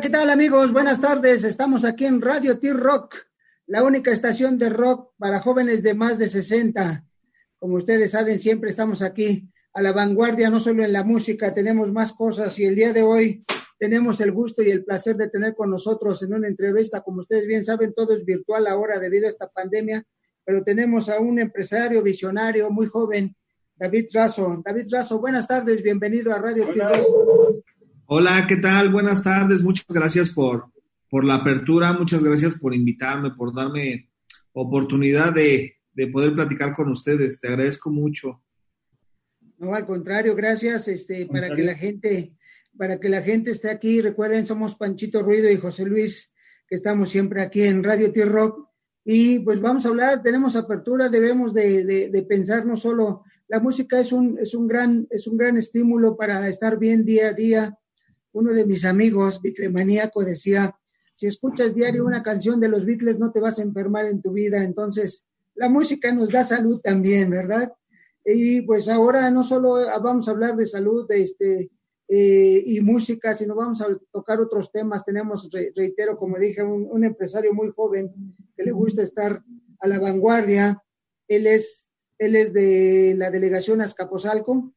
Hola, ¿qué tal amigos? Buenas tardes. Estamos aquí en Radio T-Rock, la única estación de rock para jóvenes de más de 60. Como ustedes saben, siempre estamos aquí a la vanguardia, no solo en la música, tenemos más cosas y el día de hoy tenemos el gusto y el placer de tener con nosotros en una entrevista, como ustedes bien saben, todo es virtual ahora debido a esta pandemia, pero tenemos a un empresario visionario muy joven, David Razo. David Razo, buenas tardes, bienvenido a Radio T-Rock. Hola, ¿qué tal? Buenas tardes. Muchas gracias por, por la apertura, muchas gracias por invitarme, por darme oportunidad de, poder platicar con ustedes. Te agradezco mucho. No, al contrario, gracias este, para que la gente, para que la gente esté aquí. Recuerden, somos Panchito Ruido y José Luis, que estamos siempre aquí en Radio T-Rock. Y pues vamos a hablar, tenemos apertura, debemos de, de, pensar no solo, la música es un, es un gran, es un gran estímulo para estar bien día a día, uno de mis amigos, Beatlemaníaco, decía, si escuchas diario una canción de los Beatles no te vas a enfermar en tu vida, entonces la música nos da salud también, ¿verdad? Y pues ahora no solo vamos a hablar de salud de este, eh, y música, sino vamos a tocar otros temas. Tenemos, reitero, como dije, un, un, empresario muy joven que le gusta estar a la vanguardia. Él es, él es de la delegación Azcapotzalco.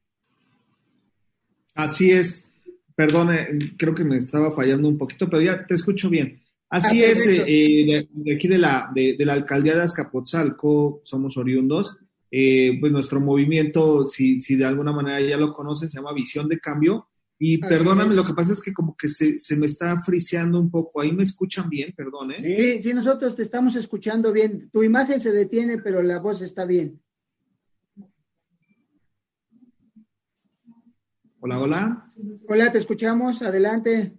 Así es. Perdone, creo que me estaba fallando un poquito, pero ya te escucho bien. Así ah, es, eh, eh, de, aquí de la, de, la alcaldía de Azcapotzalco, somos oriundos. Eh, pues nuestro movimiento, si, si de alguna manera ya lo conocen, se llama Visión de Cambio. Y perdóname, lo que pasa es que como que se, se me está friseando un poco. Ahí me escuchan bien, perdón. Sí, sí, nosotros te estamos escuchando bien. Tu imagen se detiene, pero la voz está bien. Hola, hola. Hola, te escuchamos. Adelante.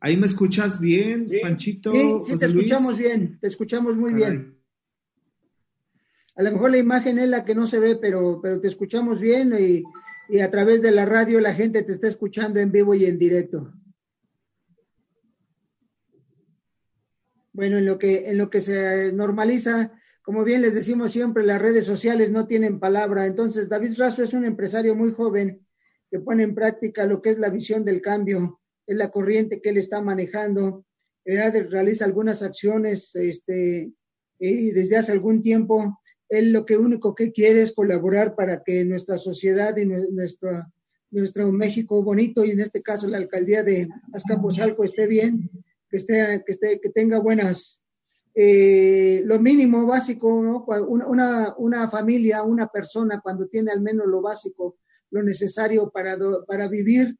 ¿Ahí me escuchas bien, Panchito? Sí, sí, te escuchamos bien, te escuchamos muy bien. A lo mejor la imagen es la que no se ve, pero, pero te escuchamos bien y, y a través de la radio la gente te está escuchando en vivo y en directo. Bueno, en lo que, en lo que se normaliza como bien les decimos siempre, las redes sociales no tienen palabra. Entonces, David Razo es un empresario muy joven que pone en práctica lo que es la visión del cambio, es la corriente que él está manejando, realiza algunas acciones este, y desde hace algún tiempo él lo que único que quiere es colaborar para que nuestra sociedad y nuestra, nuestro México bonito y en este caso la alcaldía de Azcapotzalco esté bien, que, esté, que, esté, que tenga buenas eh, lo mínimo básico, ¿no? Una, una, familia, una persona, cuando tiene al menos lo básico, lo necesario para, para vivir,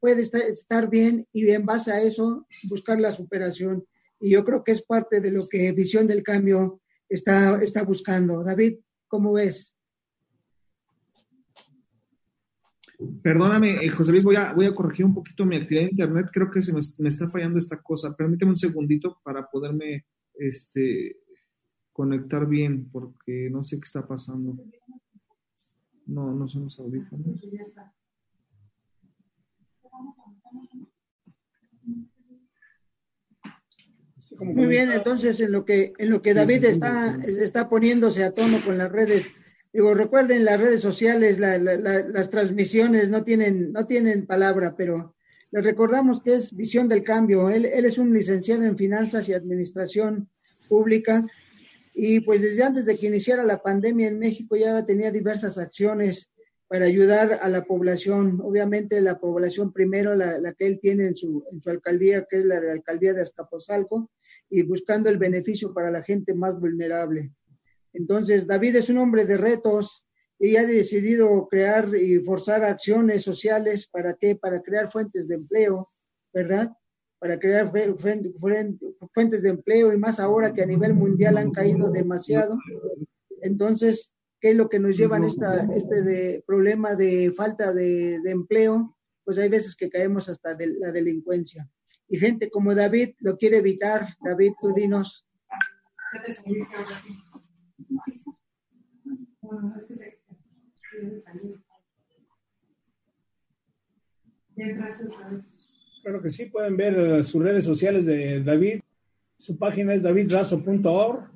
puede estar, bien y en base a eso buscar la superación. Y yo creo que es parte de lo que Visión del Cambio está, está buscando. David, ¿cómo ves? Perdóname, eh, José Luis, voy a, voy a corregir un poquito mi actividad de internet. Creo que se me, me está fallando esta cosa. Permíteme un segundito para poderme este, conectar bien porque no sé qué está pasando. No, no son los audífonos. Muy bien, entonces en lo que en lo que David está está poniéndose a tono con las redes, digo recuerden las redes sociales, las transmisiones no tienen no tienen palabra, pero les recordamos que es Visión del Cambio. Él, él es un licenciado en Finanzas y Administración Pública y pues desde antes de que iniciara la pandemia en México ya tenía diversas acciones para ayudar a la población. Obviamente la población primero, la, la que él tiene en su, en su alcaldía, que es la de la alcaldía de Azcapotzalco, y buscando el beneficio para la gente más vulnerable. Entonces, David es un hombre de retos, y ha decidido crear y forzar acciones sociales para qué? Para crear fuentes de empleo, ¿verdad? Para crear fuentes de empleo y más ahora que a nivel mundial han caído demasiado. Entonces, ¿qué es lo que nos lleva a este problema de falta de, empleo? Pues hay veces que caemos hasta de la delincuencia. Y gente como David lo quiere evitar. David, tú dinos. Claro que sí, pueden ver eh, sus redes sociales de David. Su página es davidrazo.org,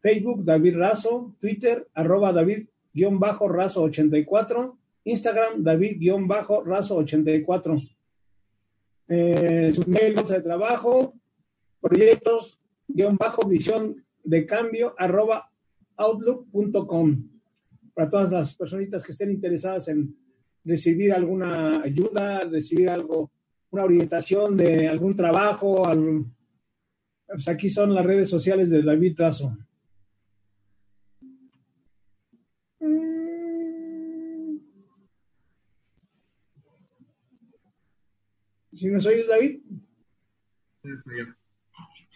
Facebook David Razo, Twitter arroba David-Razo84 Instagram, David-Razo84. Eh, su mail, de trabajo, proyectos, guion bajo, visión de cambio, arroba outlook.com. Para todas las personitas que estén interesadas en recibir alguna ayuda, recibir algo, una orientación de algún trabajo, pues aquí son las redes sociales de David Razo. ¿Si nos oyes, David?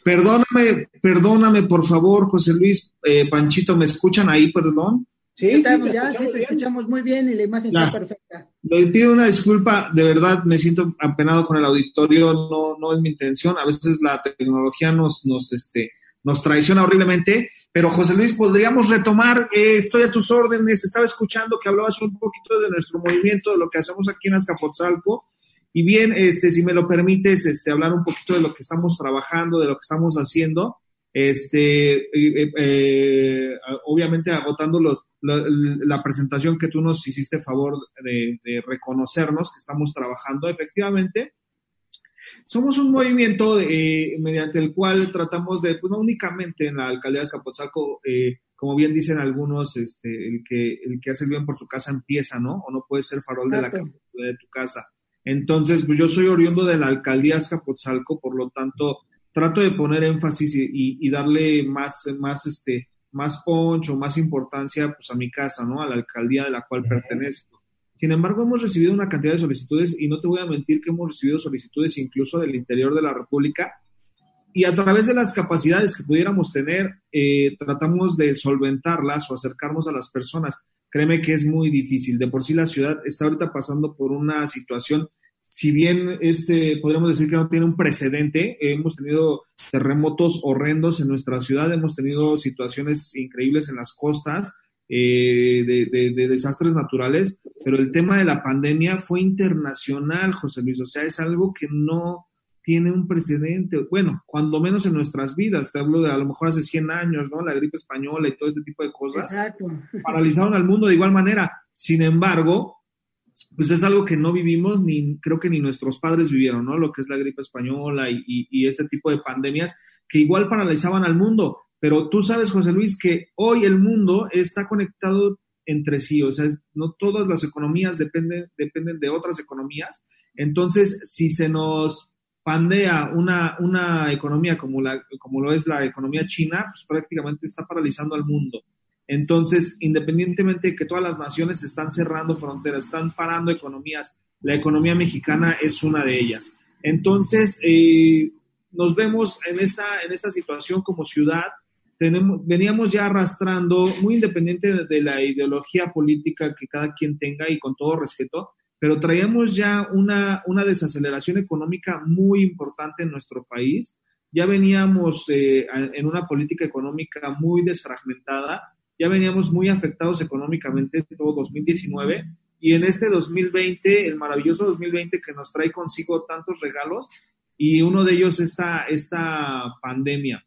Perdóname, perdóname, por favor, José Luis, eh, Panchito, ¿me escuchan ahí, perdón? Sí, Estamos, ya, sí, te escuchamos muy bien y la imagen está perfecta. Le pido una disculpa, de verdad me siento apenado con el auditorio, no, no es mi intención, a veces la tecnología nos, nos, este, nos traiciona horriblemente, pero José Luis, podríamos retomar, eh, estoy a tus órdenes, estaba escuchando que hablabas un poquito de nuestro movimiento, de lo que hacemos aquí en Azcapotzalco, y bien, este, si me lo permites, este, hablar un poquito de lo que estamos trabajando, de lo que estamos haciendo, este, eh, eh, obviamente agotando los, la, presentación que tú nos hiciste favor de, reconocernos que estamos trabajando, efectivamente, somos un movimiento eh, mediante el cual tratamos de, pues no únicamente en la alcaldía de Escapotzalco, como bien dicen algunos, este, el que, el que hace el bien por su casa empieza, ¿no? O no puede ser farol de la de tu casa. Entonces, pues yo soy oriundo de la alcaldía Azcapotzalco, por lo tanto, trato de poner énfasis y, darle más, más, este, más poncho, más importancia pues, a mi casa, ¿no? A la alcaldía de la cual pertenezco. Sin embargo, hemos recibido una cantidad de solicitudes y no te voy a mentir que hemos recibido solicitudes incluso del interior de la República y a través de las capacidades que pudiéramos tener, eh, tratamos de solventarlas o acercarnos a las personas créeme que es muy difícil. De por sí la ciudad está ahorita pasando por una situación, si bien es, eh, podríamos decir que no tiene un precedente, hemos tenido terremotos horrendos en nuestra ciudad, hemos tenido situaciones increíbles en las costas. Eh, de, de, desastres naturales, pero el tema de la pandemia fue internacional, José Luis, o sea, es algo que no, tiene un precedente, bueno, cuando menos en nuestras vidas, te hablo de a lo mejor hace 100 años, ¿no? La gripe española y todo este tipo de cosas. Exacto. Paralizaron al mundo de igual manera. Sin embargo, pues es algo que no vivimos, ni creo que ni nuestros padres vivieron, ¿no? Lo que es la gripe española y, ese tipo de pandemias que igual paralizaban al mundo. Pero tú sabes, José Luis, que hoy el mundo está conectado entre sí, o sea, no todas las economías dependen, dependen de otras economías. Entonces, si se nos pandea una, una economía como, la, como lo es la economía china, pues prácticamente está paralizando al mundo. Entonces, independientemente de que todas las naciones están cerrando fronteras, están parando economías, la economía mexicana es una de ellas. Entonces, eh, nos vemos en esta, en esta situación como ciudad. Tenemos, veníamos ya arrastrando, muy independiente de la ideología política que cada quien tenga y con todo respeto, pero traíamos ya una, una desaceleración económica muy importante en nuestro país. Ya veníamos eh, en una política económica muy desfragmentada, ya veníamos muy afectados económicamente todo 2019 y en este 2020, el maravilloso 2020 que nos trae consigo tantos regalos y uno de ellos esta, esta pandemia.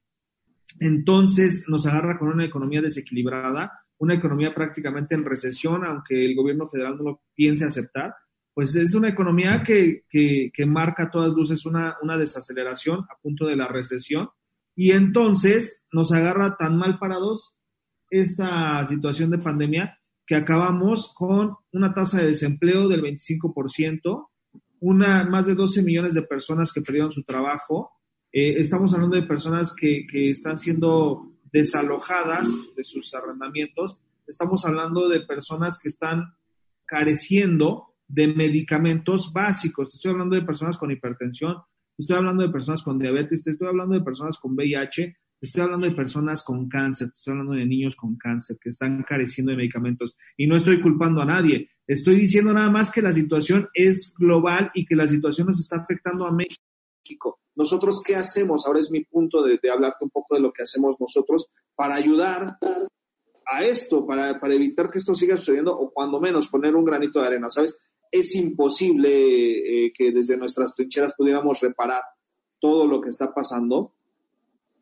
Entonces nos agarra con una economía desequilibrada, una economía prácticamente en recesión, aunque el gobierno federal no lo piense aceptar pues es una economía que, que, marca a todas luces una, una desaceleración a punto de la recesión y entonces nos agarra tan mal parados esta situación de pandemia que acabamos con una tasa de desempleo del 25%, una, más de 12 millones de personas que perdieron su trabajo. Eh, estamos hablando de personas que, que están siendo desalojadas de sus arrendamientos. Estamos hablando de personas que están careciendo de medicamentos básicos. Estoy hablando de personas con hipertensión, estoy hablando de personas con diabetes, estoy hablando de personas con VIH, estoy hablando de personas con cáncer, estoy hablando de niños con cáncer que están careciendo de medicamentos. Y no estoy culpando a nadie, estoy diciendo nada más que la situación es global y que la situación nos está afectando a México. Nosotros, ¿qué hacemos? Ahora es mi punto de, hablarte un poco de lo que hacemos nosotros para ayudar a esto, para, para evitar que esto siga sucediendo o cuando menos poner un granito de arena, ¿sabes? es imposible eh, que desde nuestras trincheras pudiéramos reparar todo lo que está pasando,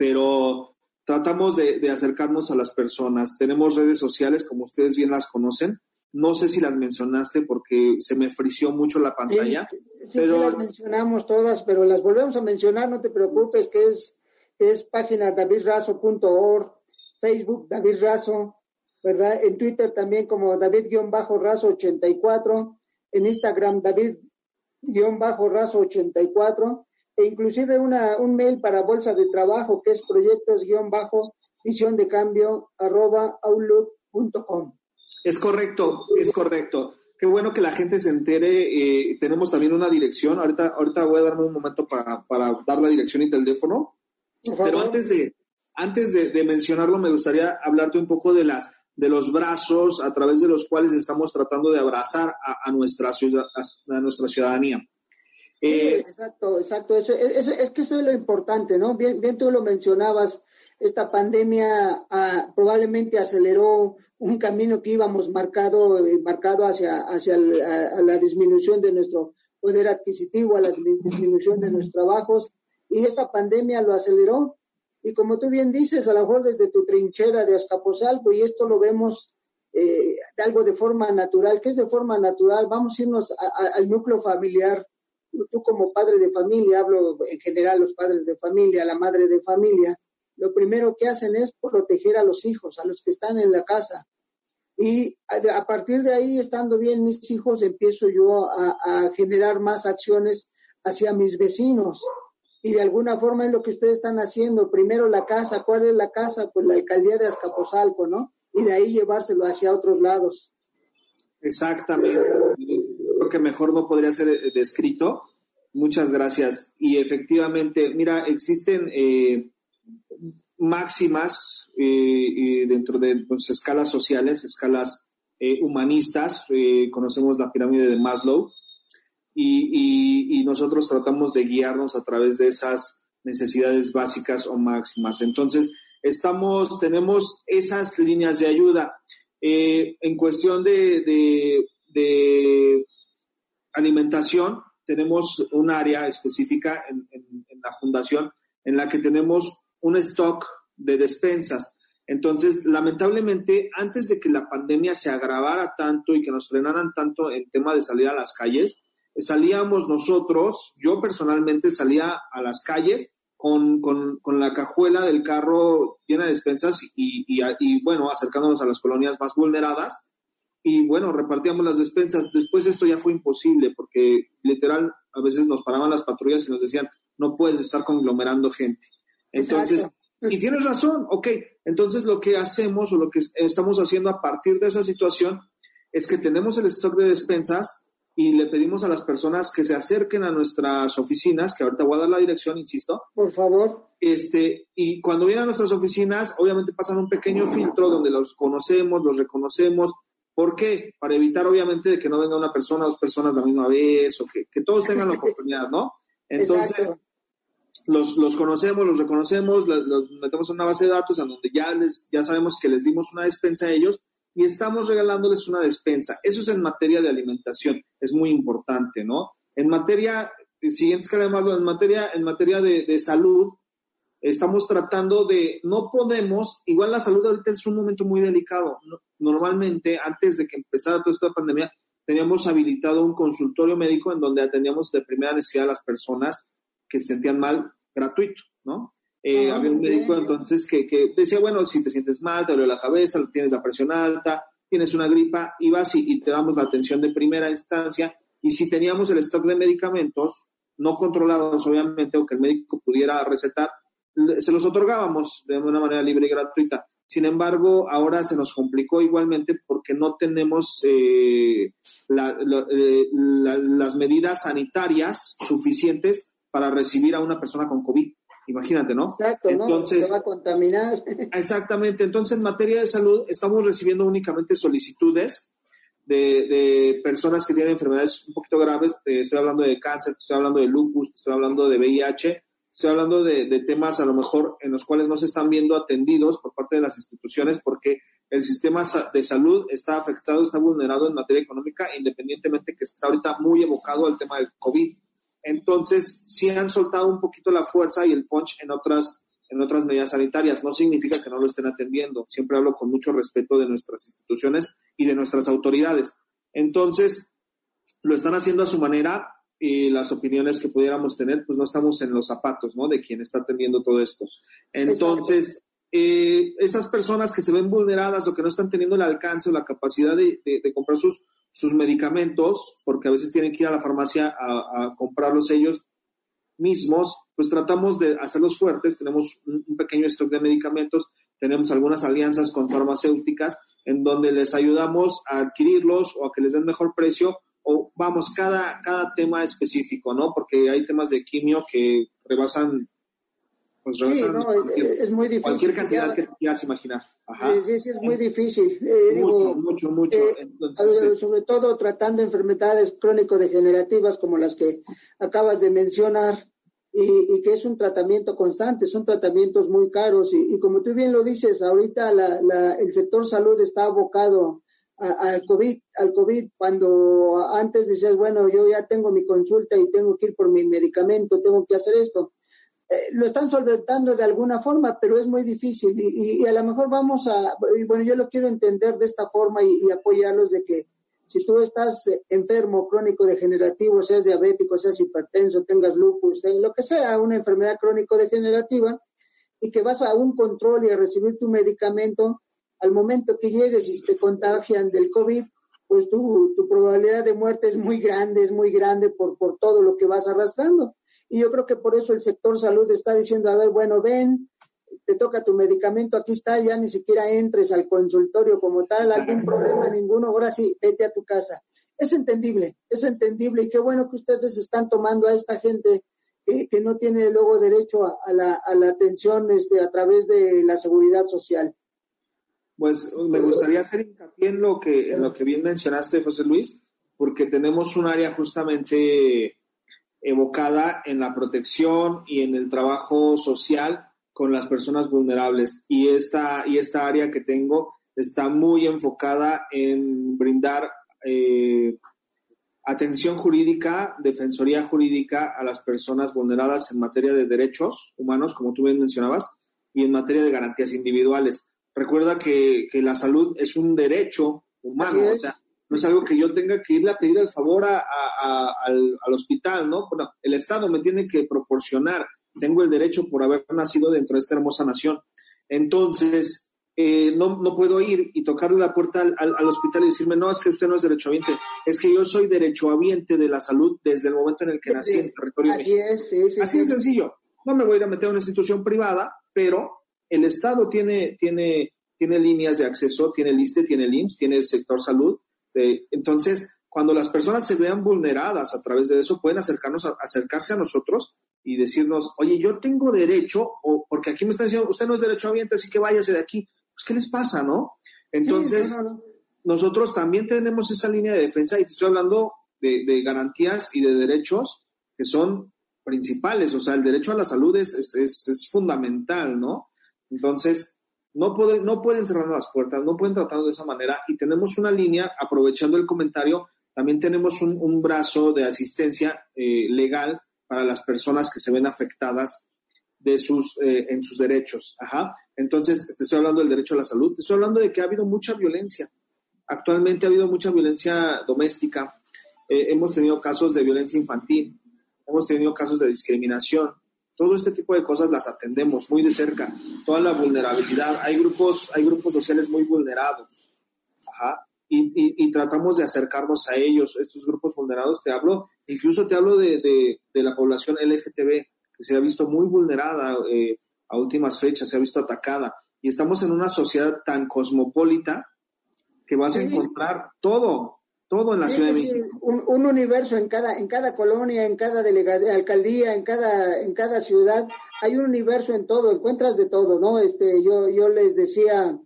pero tratamos de, acercarnos a las personas. Tenemos redes sociales, como ustedes bien las conocen, No sé si las mencionaste porque se me frició mucho la pantalla. Sí, sí, las mencionamos todas, pero las volvemos a mencionar, no te preocupes, que es, es página davidrazo.org, Facebook David Razo, ¿verdad? En Twitter también como David-Razo84, en Instagram David-Razo84, e inclusive una, un mail para Bolsa de Trabajo que es proyectos-visión de cambio arroba outlook.com. Es correcto, es correcto. Qué bueno que la gente se entere. Eh, tenemos también una dirección. Ahorita, ahorita voy a darme un momento para, dar la dirección y teléfono. Pero antes de, antes de, mencionarlo, me gustaría hablarte un poco de las de los brazos a través de los cuales estamos tratando de abrazar a, nuestra, ciudad, a nuestra ciudadanía. Eh, exacto, exacto. Eso, es que eso es lo importante, ¿no? Bien, bien tú lo mencionabas, esta pandemia ah, probablemente aceleró un camino que íbamos marcado, eh, marcado hacia, hacia la disminución de nuestro poder adquisitivo, a la disminución de nuestros trabajos, y esta pandemia lo aceleró. Y como tú bien dices, a lo mejor desde tu trinchera de Azcapotzalco, y esto lo vemos eh, algo de forma natural. ¿Qué es de forma natural? Vamos a irnos al núcleo familiar. Tú como padre de familia, hablo en general los padres de familia, la madre de familia, lo primero que hacen es proteger a los hijos, a los que están en la casa. Y a partir de ahí, estando bien mis hijos, empiezo yo a, generar más acciones hacia mis vecinos. Y de alguna forma es lo que ustedes están haciendo. Primero la casa, ¿cuál es la casa? Pues la alcaldía de Azcapotzalco, ¿no? Y de ahí llevárselo hacia otros lados. Exactamente. Que mejor no podría ser eh, descrito. Muchas gracias. Y efectivamente, mira, existen eh, máximas eh, dentro de pues, escalas sociales, escalas humanistas. Conocemos la pirámide de Maslow y, nosotros tratamos de guiarnos a través de esas necesidades básicas o máximas. Entonces, estamos, tenemos esas líneas de ayuda. en cuestión de, alimentación, tenemos un área específica en, en la fundación en la que tenemos un stock de despensas. Entonces, lamentablemente, antes de que la pandemia se agravara tanto y que nos frenaran tanto el tema de salir a las calles, salíamos nosotros, yo personalmente salía a las calles con, la cajuela del carro llena de despensas y, y, bueno, acercándonos a las colonias más vulneradas. Y bueno, repartíamos las despensas. Después esto ya fue imposible porque literal a veces nos paraban las patrullas y nos decían, no puedes estar conglomerando gente. Entonces, y tienes razón, ok. Entonces lo que hacemos o lo que estamos haciendo a partir de esa situación es que tenemos el stock de despensas y le pedimos a las personas que se acerquen a nuestras oficinas, que ahorita voy a dar la dirección, insisto. Por favor. Este, y cuando vienen a nuestras oficinas, obviamente pasan un pequeño filtro donde los conocemos, los reconocemos. ¿Por qué? Para evitar, obviamente, de que no venga una persona o dos personas la misma vez o que, que todos tengan la oportunidad, ¿no? Entonces, los, los conocemos, los reconocemos, los, metemos en una base de datos en donde ya, les, ya sabemos que les dimos una despensa a ellos y estamos regalándoles una despensa. Eso es en materia de alimentación, es muy importante, ¿no? En materia, siguiente en materia, en materia de, de salud, estamos tratando de, no podemos, igual la salud ahorita es un momento muy delicado. Normalmente, antes de que empezara toda esta pandemia, teníamos habilitado un consultorio médico en donde atendíamos de primera necesidad a las personas que se sentían mal gratuito, ¿no? Eh, ah, había un médico entonces que, que, decía, bueno, si te sientes mal, te duele la cabeza, tienes la presión alta, tienes una gripa, y vas y, te damos la atención de primera instancia. Y si teníamos el stock de medicamentos, no controlados obviamente, o que el médico pudiera recetar, se los otorgábamos de una manera libre y gratuita. Sin embargo, ahora se nos complicó igualmente porque no tenemos eh, eh, las medidas sanitarias suficientes para recibir a una persona con COVID. Imagínate, ¿no? Exacto, entonces, ¿no? Se va a contaminar. Exactamente. Entonces, en materia de salud, estamos recibiendo únicamente solicitudes de, personas que tienen enfermedades un poquito graves. estoy hablando de cáncer, estoy hablando de lupus, estoy hablando de VIH, estoy hablando de, temas a lo mejor en los cuales no se están viendo atendidos por parte de las instituciones porque el sistema de salud está afectado, está vulnerado en materia económica, independientemente que está ahorita muy evocado al tema del COVID. Entonces, sí han soltado un poquito la fuerza y el punch en otras, en otras medidas sanitarias. No significa que no lo estén atendiendo. Siempre hablo con mucho respeto de nuestras instituciones y de nuestras autoridades. Entonces, lo están haciendo a su manera y las opiniones que pudiéramos tener, pues no estamos en los zapatos, ¿no? De quien está atendiendo todo esto. Entonces, eh, esas personas que se ven vulneradas o que no están teniendo el alcance o la capacidad de, comprar sus, sus medicamentos, porque a veces tienen que ir a la farmacia a, comprarlos ellos mismos, pues tratamos de hacerlos fuertes. Tenemos un, pequeño stock de medicamentos, tenemos algunas alianzas con farmacéuticas en donde les ayudamos a adquirirlos o a que les den mejor precio o vamos, cada, cada tema específico, ¿no? Porque hay temas de quimio que rebasan pues sí, no, es muy difícil. Cualquier cantidad que te quieras imaginar. Sí, sí, es muy difícil. Eh, mucho, mucho, mucho. Eh, sobre todo tratando enfermedades crónico-degenerativas como las que acabas de mencionar y, que es un tratamiento constante, son tratamientos muy caros y, como tú bien lo dices, ahorita la, el sector salud está abocado al COVID, al COVID, cuando antes decías, bueno, yo ya tengo mi consulta y tengo que ir por mi medicamento, tengo que hacer esto eh, lo están solventando de alguna forma, pero es muy difícil y, a lo mejor vamos a, bueno, yo lo quiero entender de esta forma y, apoyarlos de que si tú estás enfermo, crónico, degenerativo, seas diabético, seas hipertenso, tengas lupus, eh, lo que sea, una enfermedad crónico-degenerativa, y que vas a un control y a recibir tu medicamento, al momento que llegues y te contagian del COVID, pues tu, tu probabilidad de muerte es muy grande, es muy grande por, por todo lo que vas arrastrando. Y yo creo que por eso el sector salud está diciendo, a ver, bueno, ven, te toca tu medicamento, aquí está, ya ni siquiera entres al consultorio como tal, algún problema ninguno, ahora sí, vete a tu casa. Es entendible, es entendible y qué bueno que ustedes están tomando a esta gente que no tiene luego derecho a, la, a la, atención este, a través de la seguridad social. Pues me gustaría hacer hincapié en lo que, en lo que bien mencionaste, José Luis, porque tenemos un área justamente evocada en la protección y en el trabajo social con las personas vulnerables. Y esta, y esta área que tengo está muy enfocada en brindar eh, atención jurídica, defensoría jurídica a las personas vulneradas en materia de derechos humanos, como tú bien mencionabas, y en materia de garantías individuales. Recuerda que, la salud es un derecho humano no es algo que yo tenga que irle a pedir el favor al, hospital, ¿no? Bueno, el Estado me tiene que proporcionar, tengo el derecho por haber nacido dentro de esta hermosa nación. Entonces, eh, no, no, puedo ir y tocarle la puerta al, hospital y decirme, no, es que usted no es derechohabiente, es que yo soy derechohabiente de la salud desde el momento en el que nací en el territorio. Así es, sí, sí, Así de sencillo. No me voy a ir a meter a una institución privada, pero el Estado tiene, tiene, tiene líneas de acceso, tiene el ISTE, tiene el IMSS, tiene el sector salud, entonces, cuando las personas se vean vulneradas a través de eso, pueden acercarnos acercarse a nosotros y decirnos, oye, yo tengo derecho, o porque aquí me están diciendo, usted no es derecho derechohabiente, así que váyase de aquí. Pues, ¿qué les pasa, no? Entonces, nosotros también tenemos esa línea de defensa y te estoy hablando de, garantías y de derechos que son principales, o sea, el derecho a la salud es, es, es, es fundamental, ¿no? Entonces, no, pueden, no pueden cerrar las puertas, no pueden tratarlo de esa manera y tenemos una línea, aprovechando el comentario, también tenemos un, brazo de asistencia eh, legal para las personas que se ven afectadas de sus, eh, en sus derechos. Ajá. Entonces, te estoy hablando del derecho a la salud, te estoy hablando de que ha habido mucha violencia. Actualmente ha habido mucha violencia doméstica, eh, hemos tenido casos de violencia infantil, hemos tenido casos de discriminación, todo este tipo de cosas las atendemos muy de cerca. Toda la vulnerabilidad. Hay grupos, hay grupos sociales muy vulnerados. Ajá. Y, y, tratamos de acercarnos a ellos, estos grupos vulnerados. Te hablo, incluso te hablo de, de, la población LGTB, que se ha visto muy vulnerada eh, a últimas fechas, se ha visto atacada. Y estamos en una sociedad tan cosmopolita que vas a encontrar todo, todo en la Ciudad de México. Un, universo en cada, en cada colonia, en cada delegación, alcaldía, en cada, en cada ciudad, hay un universo en todo, encuentras de todo, ¿no? Este, yo, yo les decía,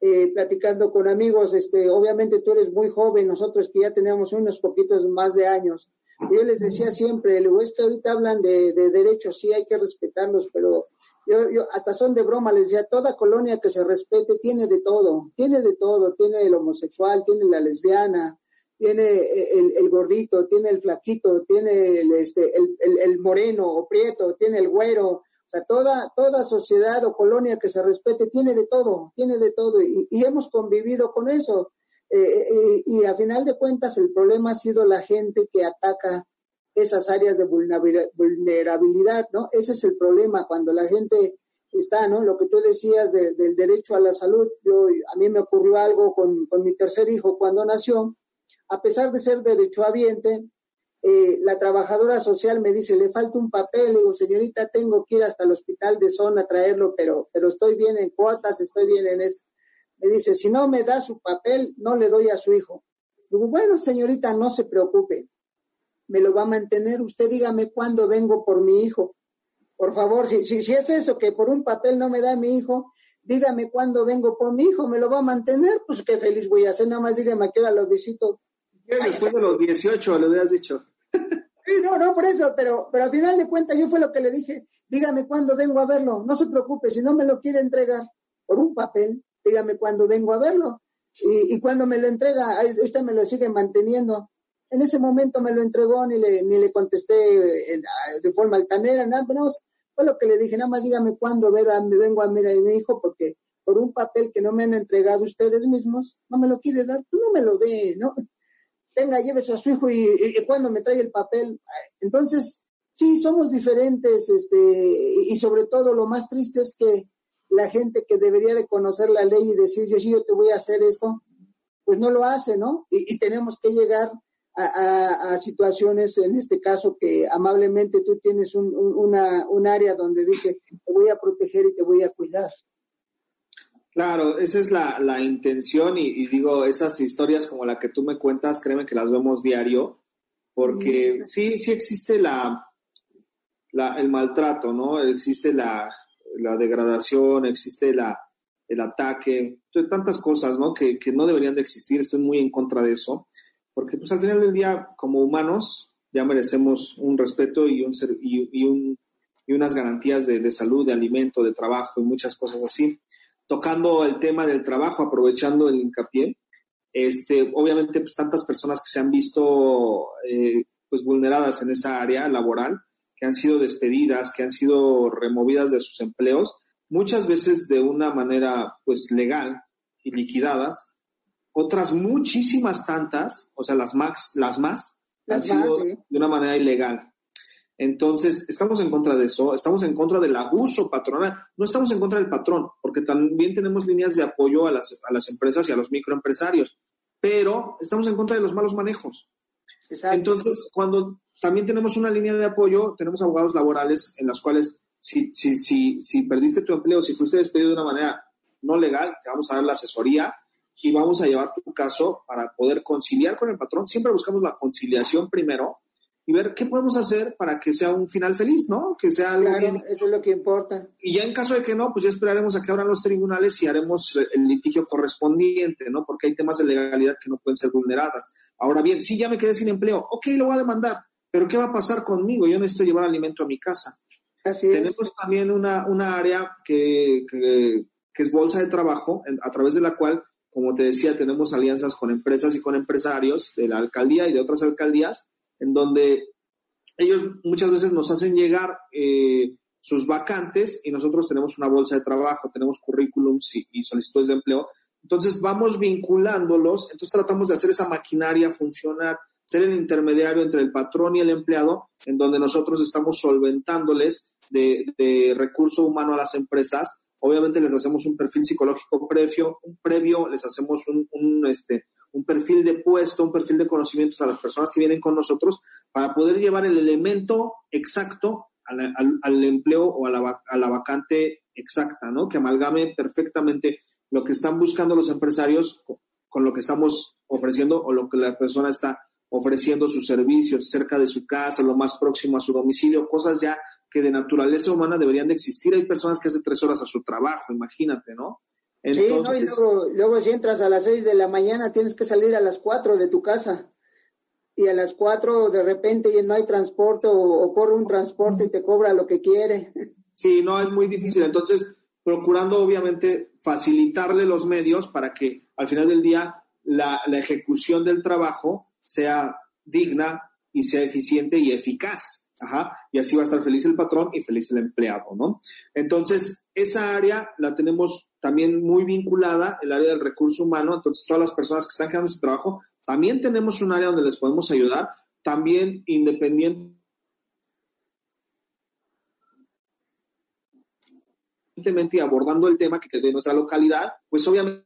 eh, platicando con amigos, este, obviamente tú eres muy joven, nosotros que ya tenemos unos poquitos más de años. Yo les decía siempre, luego es que ahorita hablan de, de derechos, sí hay que respetarlos, pero yo, yo, hasta son de broma, les decía, toda colonia que se respete tiene de todo, tiene de todo, tiene el homosexual, tiene la lesbiana, tiene el, el, gordito, tiene el flaquito, tiene el, este, el, el, moreno o prieto, tiene el güero, o sea, toda, toda sociedad o colonia que se respete tiene de todo, tiene de todo y, y hemos convivido con eso. Eh, y a final de cuentas el problema ha sido la gente que ataca esas áreas de vulnerabilidad, ¿no? Ese es el problema cuando la gente está, ¿no? Lo que tú decías del derecho a la salud, yo, a mí me ocurrió algo con, con mi tercer hijo cuando nació, a pesar de ser derechohabiente, eh, la trabajadora social me dice, le falta un papel, le digo, señorita, tengo que ir hasta el hospital de zona a traerlo, pero, pero estoy bien en cuotas, estoy bien en esto. Me dice, si no me da su papel, no le doy a su hijo. Digo, bueno, señorita, no se preocupe, me lo va a mantener. Usted dígame cuándo vengo por mi hijo. Por favor, si, si, si es eso, que por un papel no me da mi hijo, dígame cuándo vengo por mi hijo, me lo va a mantener, pues qué feliz voy a hacer, nada más dígame a qué hora lo visito Después de los 18, le hubieras dicho. Sí, no, no, por eso, pero, pero al final de cuentas yo fue lo que le dije, dígame cuándo vengo a verlo, no se preocupe, si no me lo quiere entregar por un papel, dígame cuándo vengo a verlo. Y, y cuando me lo entrega, usted me lo sigue manteniendo. En ese momento me lo entregó, ni le, ni le contesté de forma altanera, nada, pero fue lo que le dije, nada más dígame cuándo me vengo a a mi hijo, porque por un papel que no me han entregado ustedes mismos, no me lo quiere dar, tú no me lo dé, ¿no? Tenga, llévese a su hijo y, cuando me trae el papel. Entonces, sí, somos diferentes, este, y sobre todo lo más triste es que la gente que debería de conocer la ley y decir, yo sí, yo te voy a hacer esto, pues no lo hace, ¿no? Y, tenemos que llegar a, situaciones, en este caso, que amablemente tú tienes un, una, un área donde dice, te voy a proteger y te voy a cuidar. Claro, esa es la, la intención y, digo, esas historias como la que tú me cuentas, créeme que las vemos diario, porque sí, sí existe la, la, el maltrato, ¿no? Existe la, la degradación, existe la, el ataque, tantas cosas, ¿no? Que, que, no deberían de existir, estoy muy en contra de eso, porque pues al final del día, como humanos, ya merecemos un respeto y, un, y, y, un, y unas garantías de, de salud, de alimento, de trabajo y muchas cosas así tocando el tema del trabajo, aprovechando el hincapié, este, obviamente pues tantas personas que se han visto eh, pues vulneradas en esa área laboral, que han sido despedidas, que han sido removidas de sus empleos, muchas veces de una manera pues legal y liquidadas, otras muchísimas tantas, o sea, las más, las más, han sido de una manera ilegal. Entonces, estamos en contra de eso, estamos en contra del abuso patronal, no estamos en contra del patrón, porque también tenemos líneas de apoyo a las, a las empresas y a los microempresarios, pero estamos en contra de los malos manejos. Entonces, cuando también tenemos una línea de apoyo, tenemos abogados laborales en las cuales si, si, si, si perdiste tu empleo, si fuiste despedido de una manera no legal, te vamos a dar la asesoría y vamos a llevar tu caso para poder conciliar con el patrón. Siempre buscamos la conciliación primero y ver qué podemos hacer para que sea un final feliz, ¿no? Que sea algo claro, eso es lo que importa. Y ya en caso de que no, pues ya esperaremos a que abran los tribunales y haremos el litigio correspondiente, ¿no? Porque hay temas de legalidad que no pueden ser vulneradas. Ahora bien, si ya me quedé sin empleo, ok, lo voy a demandar, pero ¿qué va a pasar conmigo? Yo necesito llevar alimento a mi casa. Así Tenemos también una, una área que, que, que es bolsa de trabajo, a través de la cual como te decía, tenemos alianzas con empresas y con empresarios de la alcaldía y de otras alcaldías en donde ellos muchas veces nos hacen llegar eh, sus vacantes y nosotros tenemos una bolsa de trabajo, tenemos currículums y, solicitudes de empleo. Entonces vamos vinculándolos, entonces tratamos de hacer esa maquinaria funcionar, ser el intermediario entre el patrón y el empleado, en donde nosotros estamos solventándoles de, de recurso humano a las empresas. Obviamente les hacemos un perfil psicológico previo, un previo les hacemos un, un este, un perfil de puesto, un perfil de conocimientos a las personas que vienen con nosotros para poder llevar el elemento exacto al, empleo o a la, a la, vacante exacta, ¿no? Que amalgame perfectamente lo que están buscando los empresarios con lo que estamos ofreciendo o lo que la persona está ofreciendo sus servicios cerca de su casa, lo más próximo a su domicilio, cosas ya que de naturaleza humana deberían de existir. Hay personas que hacen tres horas a su trabajo, imagínate, ¿no? Sí, no, y luego, luego si entras a las 6 de la mañana tienes que salir a las 4 de tu casa y a las 4 de repente no hay transporte o, corre un transporte y te cobra lo que quiere. Sí, no, es muy difícil. Entonces, procurando obviamente facilitarle los medios para que al final del día la, ejecución del trabajo sea digna y sea eficiente y eficaz. Ajá, y así va a estar feliz el patrón y feliz el empleado, ¿no? Entonces, esa área la tenemos también muy vinculada, el área del recurso humano, entonces todas las personas que están quedando su trabajo, también tenemos un área donde les podemos ayudar, también independientemente abordando el tema que de nuestra localidad, pues obviamente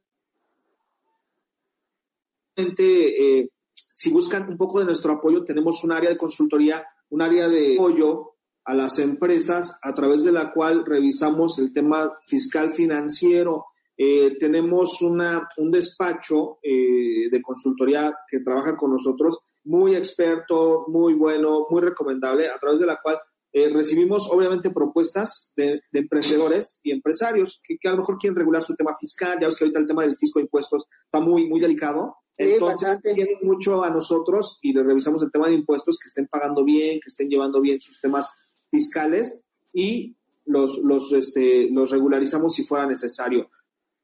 eh, si buscan un poco de nuestro apoyo, tenemos un área de consultoría un área de apoyo a las empresas a través de la cual revisamos el tema fiscal financiero. Eh, tenemos una, un despacho eh, de consultoría que trabaja con nosotros, muy experto, muy bueno, muy recomendable, a través de la cual eh, recibimos obviamente propuestas de, emprendedores y empresarios que, que, a lo mejor quieren regular su tema fiscal. Ya ves que ahorita el tema del fisco de impuestos está muy, muy delicado. Entonces, vienen mucho a nosotros y le revisamos el tema de impuestos, que estén pagando bien, que estén llevando bien sus temas fiscales y los, los, este, los regularizamos si fuera necesario.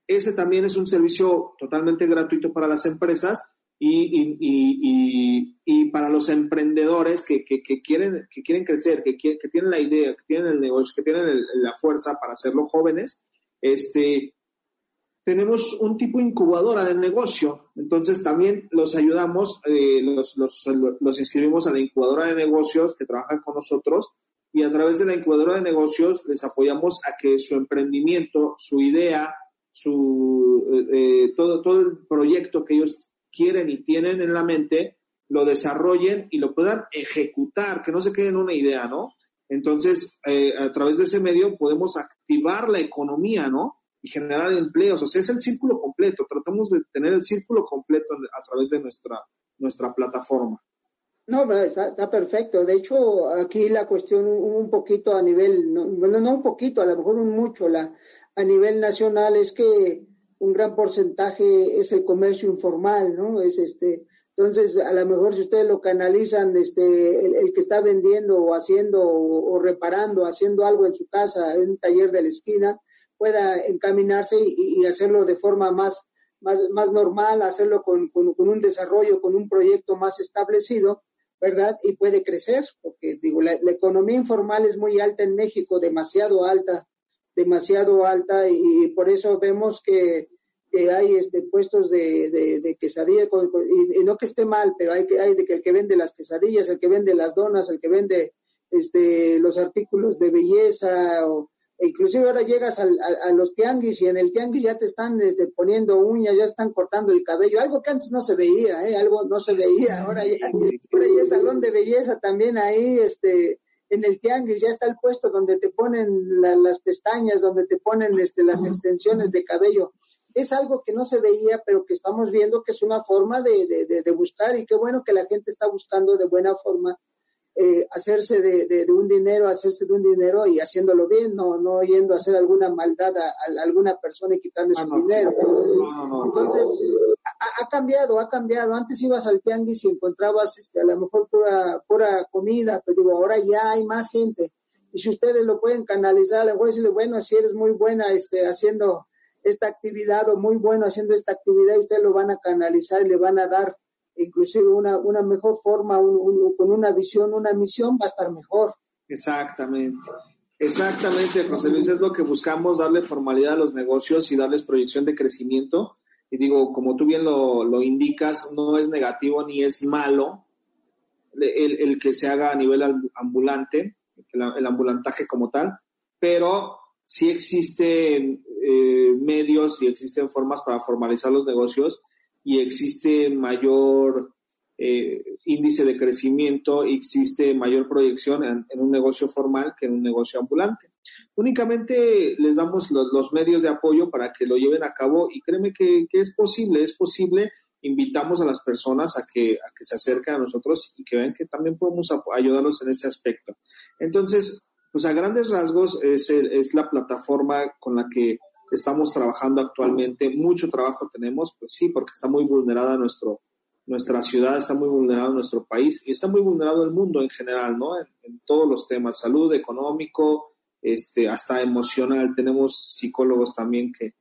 Ese también es un servicio totalmente gratuito para las empresas y, y, y, para los emprendedores que, que, quieren, que quieren crecer, que, que, tienen la idea, que tienen el negocio, que tienen la fuerza para hacerlo jóvenes, este, tenemos un tipo incubadora de negocio. Entonces también los ayudamos, eh, los, los, inscribimos a la incubadora de negocios que trabajan con nosotros y a través de la incubadora de negocios les apoyamos a que su emprendimiento, su idea, su, eh, eh, todo, todo el proyecto que ellos quieren y tienen en la mente, lo desarrollen y lo puedan ejecutar, que no se quede en una idea, ¿no? Entonces, a través de ese medio podemos activar la economía, ¿no? Y generar empleos. O sea, es el círculo completo. Tratamos de tener el círculo completo a través de nuestra, nuestra plataforma. No, está, perfecto. De hecho, aquí la cuestión un, poquito a nivel, bueno, no un poquito, a lo mejor un mucho, la, a nivel nacional es que un gran porcentaje es el comercio informal, ¿no? Es este, entonces, a lo mejor si ustedes lo canalizan, este, el, que está vendiendo o haciendo o, o, reparando, haciendo algo en su casa, en un taller de la esquina, pueda encaminarse y, hacerlo de forma más, más, más normal, hacerlo con, con, un desarrollo, con un proyecto más establecido, ¿verdad? Y puede crecer, porque digo, la, economía informal es muy alta en México, demasiado alta, demasiado alta, y, por eso vemos que, que hay este, puestos de, de, quesadilla, y, no que esté mal, pero hay, que, hay de que el que vende las quesadillas, el que vende las donas, el que vende este, los artículos de belleza o, inclusive ahora llegas al, a, los tianguis y en el tianguis ya te están este, poniendo uñas, ya están cortando el cabello, algo que antes no se veía, ¿eh? algo no se veía, ahora ya, ahora ya salón de belleza también ahí, este, en el tianguis ya está el puesto donde te ponen las pestañas, donde te ponen este, las extensiones de cabello. Es algo que no se veía, pero que estamos viendo que es una forma de, de, de buscar y qué bueno que la gente está buscando de buena forma eh, hacerse de, un dinero, hacerse de un dinero y haciéndolo bien, no, no yendo a hacer alguna maldad a, alguna persona y quitarle su dinero. Entonces, ha, cambiado, ha cambiado. Antes ibas al tianguis y encontrabas este, a lo mejor pura, pura comida, pero digo, ahora ya hay más gente. Y si ustedes lo pueden canalizar, le voy a decirle, bueno, si eres muy buena este, haciendo esta actividad o muy bueno haciendo esta actividad, ustedes lo van a canalizar y le van a dar inclusive una, una mejor forma, con una visión, una misión, va a estar mejor. Exactamente. Exactamente, José Luis, es lo que buscamos, darle formalidad a los negocios y darles proyección de crecimiento. Y digo, como tú bien lo, lo indicas, no es negativo ni es malo el, el, que se haga a nivel ambulante, el, el ambulantaje como tal, pero sí existen eh, medios y existen formas para formalizar los negocios y existe mayor eh, índice de crecimiento existe mayor proyección en, un negocio formal que en un negocio ambulante. Únicamente les damos los, medios de apoyo para que lo lleven a cabo y créeme que, es posible, es posible. Invitamos a las personas a que, a que se acerquen a nosotros y que vean que también podemos ayudarlos en ese aspecto. Entonces, pues a grandes rasgos es, es la plataforma con la que estamos trabajando actualmente. Mucho trabajo tenemos, pues sí, porque está muy vulnerada nuestro, nuestra ciudad, está muy vulnerado nuestro país y está muy vulnerado el mundo en general, ¿no? En, todos los temas, salud, económico, este, hasta emocional. Tenemos psicólogos también que,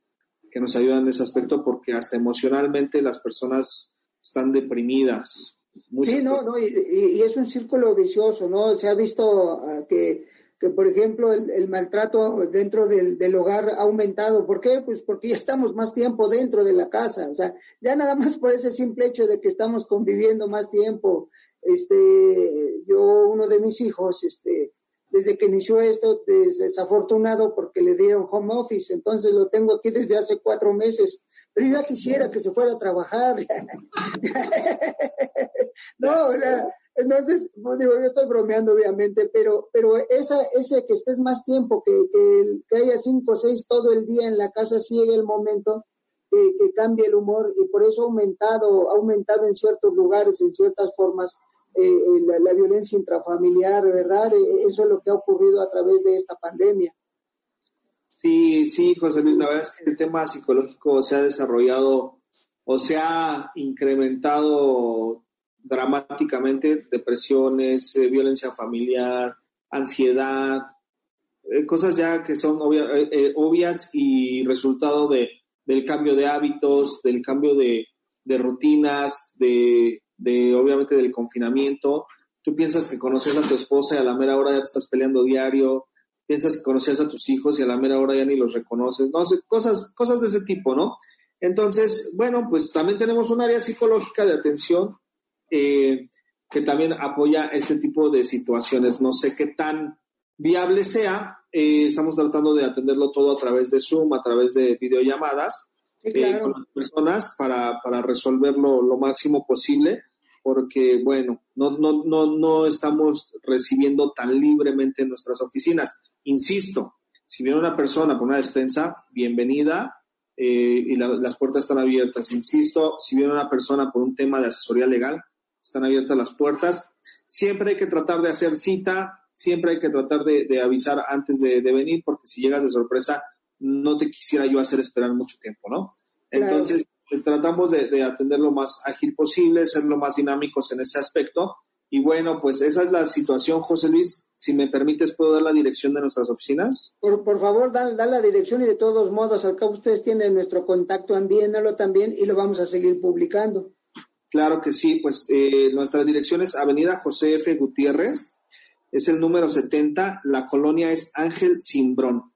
que nos ayudan en ese aspecto porque hasta emocionalmente las personas están deprimidas. sí, no, no, y, es un círculo vicioso, ¿no? Se ha visto ah, que, que por ejemplo, el, maltrato dentro del, del, hogar ha aumentado. ¿Por qué? Pues porque ya estamos más tiempo dentro de la casa. O sea, ya nada más por ese simple hecho de que estamos conviviendo más tiempo. Este, yo, uno de mis hijos, este, desde que inició esto, desafortunado porque le dieron home office, entonces lo tengo aquí desde hace cuatro meses, pero yo ya quisiera que se fuera a trabajar. no, o sea, entonces, pues digo, yo estoy bromeando obviamente, pero, pero esa, ese que estés más tiempo, que, que, haya cinco o seis todo el día en la casa, sí llega el momento que, que cambie el humor y por eso ha aumentado, ha aumentado en ciertos lugares, en ciertas formas, eh, eh, la, violencia intrafamiliar, ¿verdad? Eh, eso es lo que ha ocurrido a través de esta pandemia. Sí, sí, José Luis, la verdad es que el tema psicológico se ha desarrollado o se ha incrementado dramáticamente, depresiones, violencia familiar, ansiedad, cosas ya que son obvias y resultado de, del cambio de hábitos, del cambio de, de rutinas, de, de obviamente del confinamiento, tú piensas que conoces a tu esposa y a la mera hora ya te estás peleando diario, piensas que conocías a tus hijos y a la mera hora ya ni los reconoces, no sé, cosas, cosas de ese tipo, ¿no? Entonces, bueno, pues también tenemos un área psicológica de atención eh, que también apoya este tipo de situaciones. No sé qué tan viable sea, eh, estamos tratando de atenderlo todo a través de Zoom, a través de videollamadas eh, con las personas para, para resolverlo lo máximo posible porque, bueno, no, no, no, no estamos recibiendo tan libremente en nuestras oficinas. Insisto, si viene una persona por una despensa, bienvenida eh, y las puertas están abiertas. Insisto, si viene una persona por un tema de asesoría legal, están abiertas las puertas. Siempre hay que tratar de hacer cita, siempre hay que tratar de, avisar antes de, venir, porque si llegas de sorpresa, no te quisiera yo hacer esperar mucho tiempo, ¿no? Entonces, tratamos de, atender lo más ágil posible, ser lo más dinámicos en ese aspecto. Y bueno, pues esa es la situación, José Luis. Si me permites, ¿puedo dar la dirección de nuestras oficinas? Por, por favor, da, la dirección y de todos modos, al cabo ustedes tienen nuestro contacto, envíenlo también y lo vamos a seguir publicando. Claro que sí, pues eh, nuestra dirección es Avenida José F. Gutiérrez, es el número 70, la colonia es Ángel Simbrón.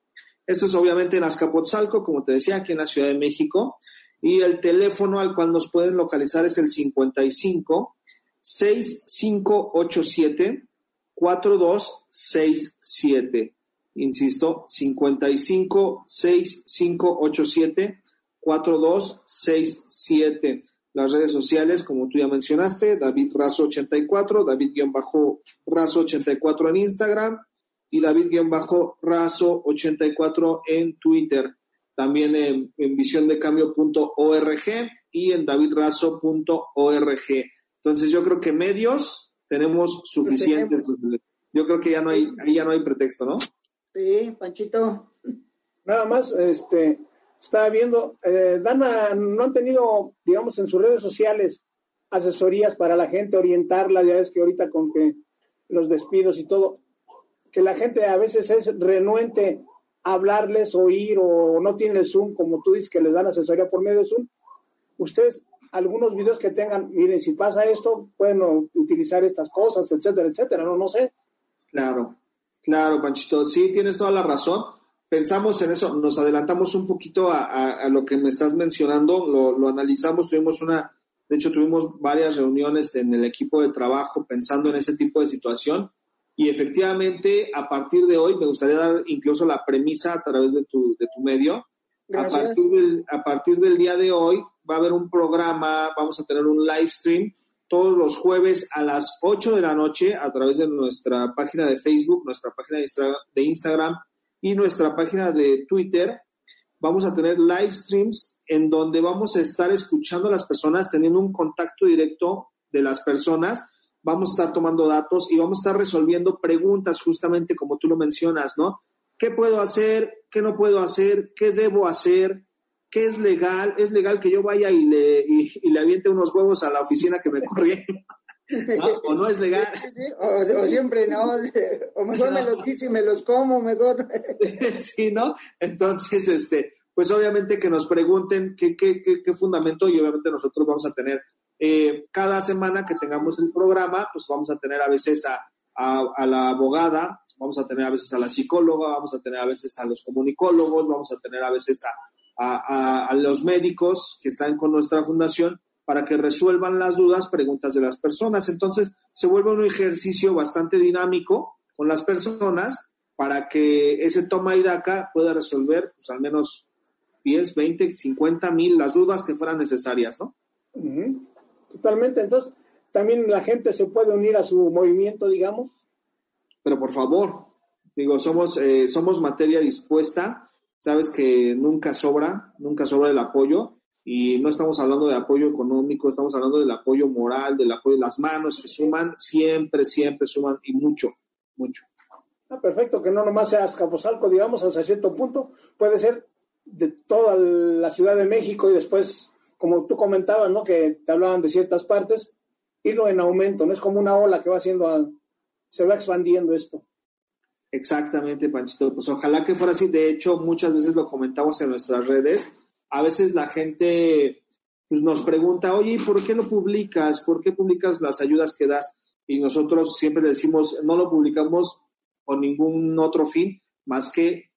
Esto es obviamente en Azcapotzalco, como te decía, aquí en la Ciudad de México. Y el teléfono al cual nos pueden localizar es el 55 6587 4267. Insisto, 55 6587 4267. Las redes sociales, como tú ya mencionaste, David Razo 84, David-Razo 84 en Instagram y David-Razo 84 en Twitter también en, en visiondecambio.org y en davidrazo.org. Entonces yo creo que medios tenemos suficientes. Yo creo que ya no hay, ahí ya no hay pretexto, ¿no? Sí, Panchito. Nada más, este, estaba viendo, eh, Dana, no han tenido, digamos, en sus redes sociales asesorías para la gente, orientarla, ya ves que ahorita con que los despidos y todo, que la gente a veces es renuente hablarles, oír o no tienen Zoom, como tú dices que les dan asesoría por medio de Zoom, ustedes algunos videos que tengan, miren, si pasa esto, pueden utilizar estas cosas, etcétera, etcétera, no, no sé. Claro, claro, Panchito, sí, tienes toda la razón. Pensamos en eso, nos adelantamos un poquito a, lo que me estás mencionando, lo, lo analizamos, tuvimos una, de hecho tuvimos varias reuniones en el equipo de trabajo pensando en ese tipo de situación y efectivamente, a partir de hoy, me gustaría dar incluso la premisa a través de tu, de tu medio. A partir, del, a partir del día de hoy va a haber un programa, vamos a tener un live stream todos los jueves a las 8 de la noche a través de nuestra página de Facebook, nuestra página de Instagram y nuestra página de Twitter. Vamos a tener live streams en donde vamos a estar escuchando a las personas, teniendo un contacto directo de las personas vamos a estar tomando datos y vamos a estar resolviendo preguntas justamente como tú lo mencionas, ¿no? ¿Qué puedo hacer? ¿Qué no puedo hacer? ¿Qué debo hacer? ¿Qué es legal? ¿Es legal que yo vaya y le, y, le aviente unos huevos a la oficina que me corrieron? ¿O no es legal? O, siempre no, o mejor me los quise y me los como, mejor. sí, ¿no? Entonces, este, pues obviamente que nos pregunten qué, qué, qué, qué fundamento y obviamente nosotros vamos a tener eh, cada semana que tengamos el programa, pues vamos a tener a veces a, a, la abogada, vamos a tener a veces a la psicóloga, vamos a tener a veces a los comunicólogos, vamos a tener a veces a, a los médicos que están con nuestra fundación para que resuelvan las dudas, preguntas de las personas. Entonces, se vuelve un ejercicio bastante dinámico con las personas para que ese toma y daca pueda resolver pues, al menos 10, 20, 50 mil las dudas que fueran necesarias, ¿no? Totalmente. Entonces, también la gente se puede unir a su movimiento, digamos. Pero por favor, digo, somos, eh, somos materia dispuesta. Sabes que nunca sobra, nunca sobra el apoyo. Y no estamos hablando de apoyo económico, estamos hablando del apoyo moral, del apoyo de las manos que suman, siempre, siempre suman y mucho, mucho. Ah, perfecto, que no nomás sea Azcapotzalco, digamos, hasta cierto punto, puede ser de toda la Ciudad de México y después, como tú comentabas, ¿no? Que te hablaban de ciertas partes, irlo en aumento, no es como una ola que va haciendo, se va expandiendo esto. Exactamente, Panchito. Pues ojalá que fuera así. De hecho, muchas veces lo comentamos en nuestras redes a veces la gente pues, nos pregunta, oye, ¿por qué lo publicas? ¿Por qué publicas las ayudas que das? Y nosotros siempre decimos, no lo publicamos con ningún otro fin más que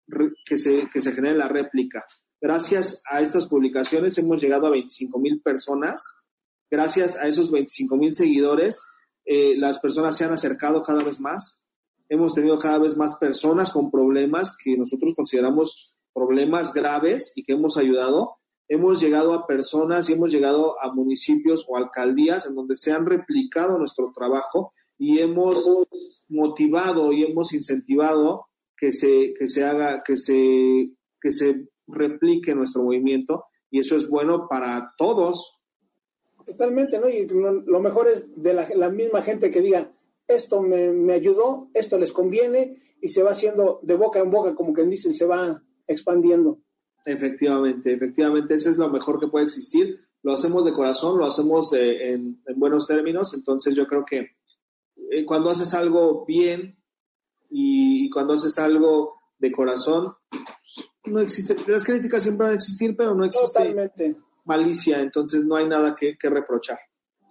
que se, que se genere la réplica. Gracias a estas publicaciones hemos llegado a 25 mil personas. Gracias a esos 25 mil seguidores, eh, las personas se han acercado cada vez más. Hemos tenido cada vez más personas con problemas que nosotros consideramos problemas graves y que hemos ayudado, hemos llegado a personas y hemos llegado a municipios o alcaldías en donde se han replicado nuestro trabajo y hemos motivado y hemos incentivado que se, que se haga, que se, que se replique nuestro movimiento y eso es bueno para todos. Totalmente, ¿no? Y lo mejor es de la, la misma gente que diga, esto me, me, ayudó, esto les conviene y se va haciendo de boca en boca, como quien dice, y se va expandiendo. Efectivamente, efectivamente, ese es lo mejor que puede existir. Lo hacemos de corazón, lo hacemos eh, en, buenos términos, entonces yo creo que eh, cuando haces algo bien y, cuando haces algo de corazón, no existe, las críticas siempre van a existir, pero no existe malicia, entonces no hay nada que, reprochar.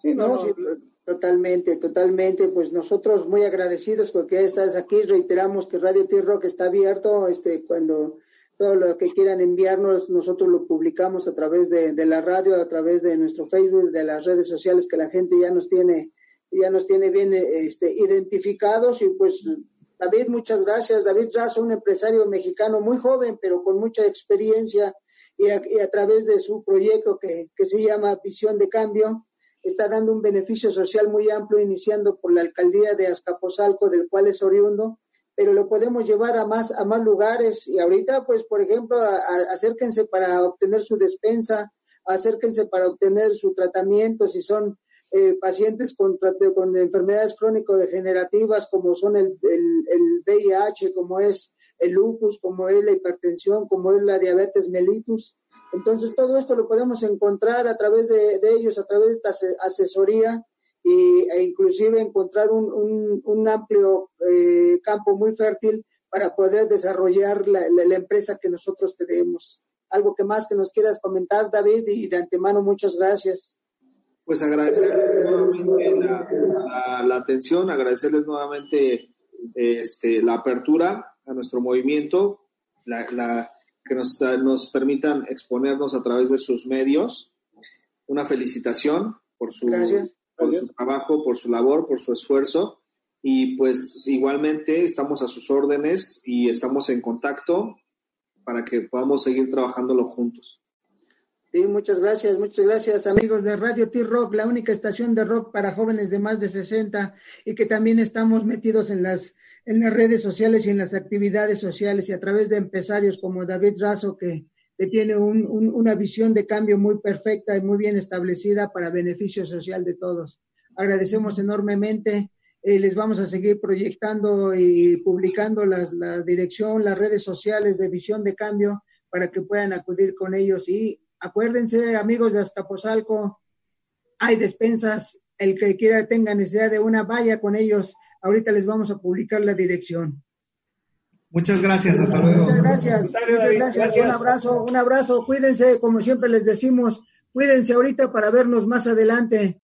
Sí, no, totalmente, totalmente. Pues nosotros muy agradecidos porque estás aquí. Reiteramos que Radio T-Rock está abierto este, cuando todo lo que quieran enviarnos, nosotros lo publicamos a través de, la radio, a través de nuestro Facebook, de las redes sociales que la gente ya nos tiene, ya nos tiene bien este, identificados. Y pues, David, muchas gracias. David Razo, un empresario mexicano muy joven, pero con mucha experiencia y a, través de su proyecto que, que se llama Visión de Cambio, está dando un beneficio social muy amplio, iniciando por la alcaldía de Azcapotzalco, del cual es oriundo pero lo podemos llevar a más, a más lugares. Y ahorita, pues, por ejemplo, acérquense para obtener su despensa, acérquense para obtener su tratamiento, si son eh, pacientes con, con enfermedades crónico-degenerativas como son el, el, VIH, como es el lupus, como es la hipertensión, como es la diabetes mellitus. Entonces, todo esto lo podemos encontrar a través de, de ellos, a través de esta asesoría y, e inclusive encontrar un, un, amplio eh, campo muy fértil para poder desarrollar la, la, empresa que nosotros tenemos. Algo que más que nos quieras comentar, David, y de antemano muchas gracias. Pues agradecerles nuevamente la, la, atención, agradecerles nuevamente este, la apertura a nuestro movimiento, la, que nos, nos permitan exponernos a través de sus medios. Una felicitación por su, Gracias por su trabajo, por su labor, por su esfuerzo. Y pues igualmente estamos a sus órdenes y estamos en contacto para que podamos seguir trabajándolo juntos. Sí, muchas gracias, muchas gracias amigos de Radio T-Rock, la única estación de rock para jóvenes de más de 60 y que también estamos metidos en las, en las redes sociales y en las actividades sociales y a través de empresarios como David Razo que que tiene una visión de cambio muy perfecta y muy bien establecida para beneficio social de todos. Agradecemos enormemente. Eh, les vamos a seguir proyectando y publicando la dirección, las redes sociales de visión de cambio para que puedan acudir con ellos. Y acuérdense, amigos de Azcapotzalco, hay despensas. El que quiera tenga necesidad de una, vaya con ellos. Ahorita les vamos a publicar la dirección. Muchas gracias, hasta luego. Muchas gracias. Muchas gracias. Un abrazo, un abrazo. Cuídense, como siempre les decimos, Cuídense ahorita para vernos más adelante.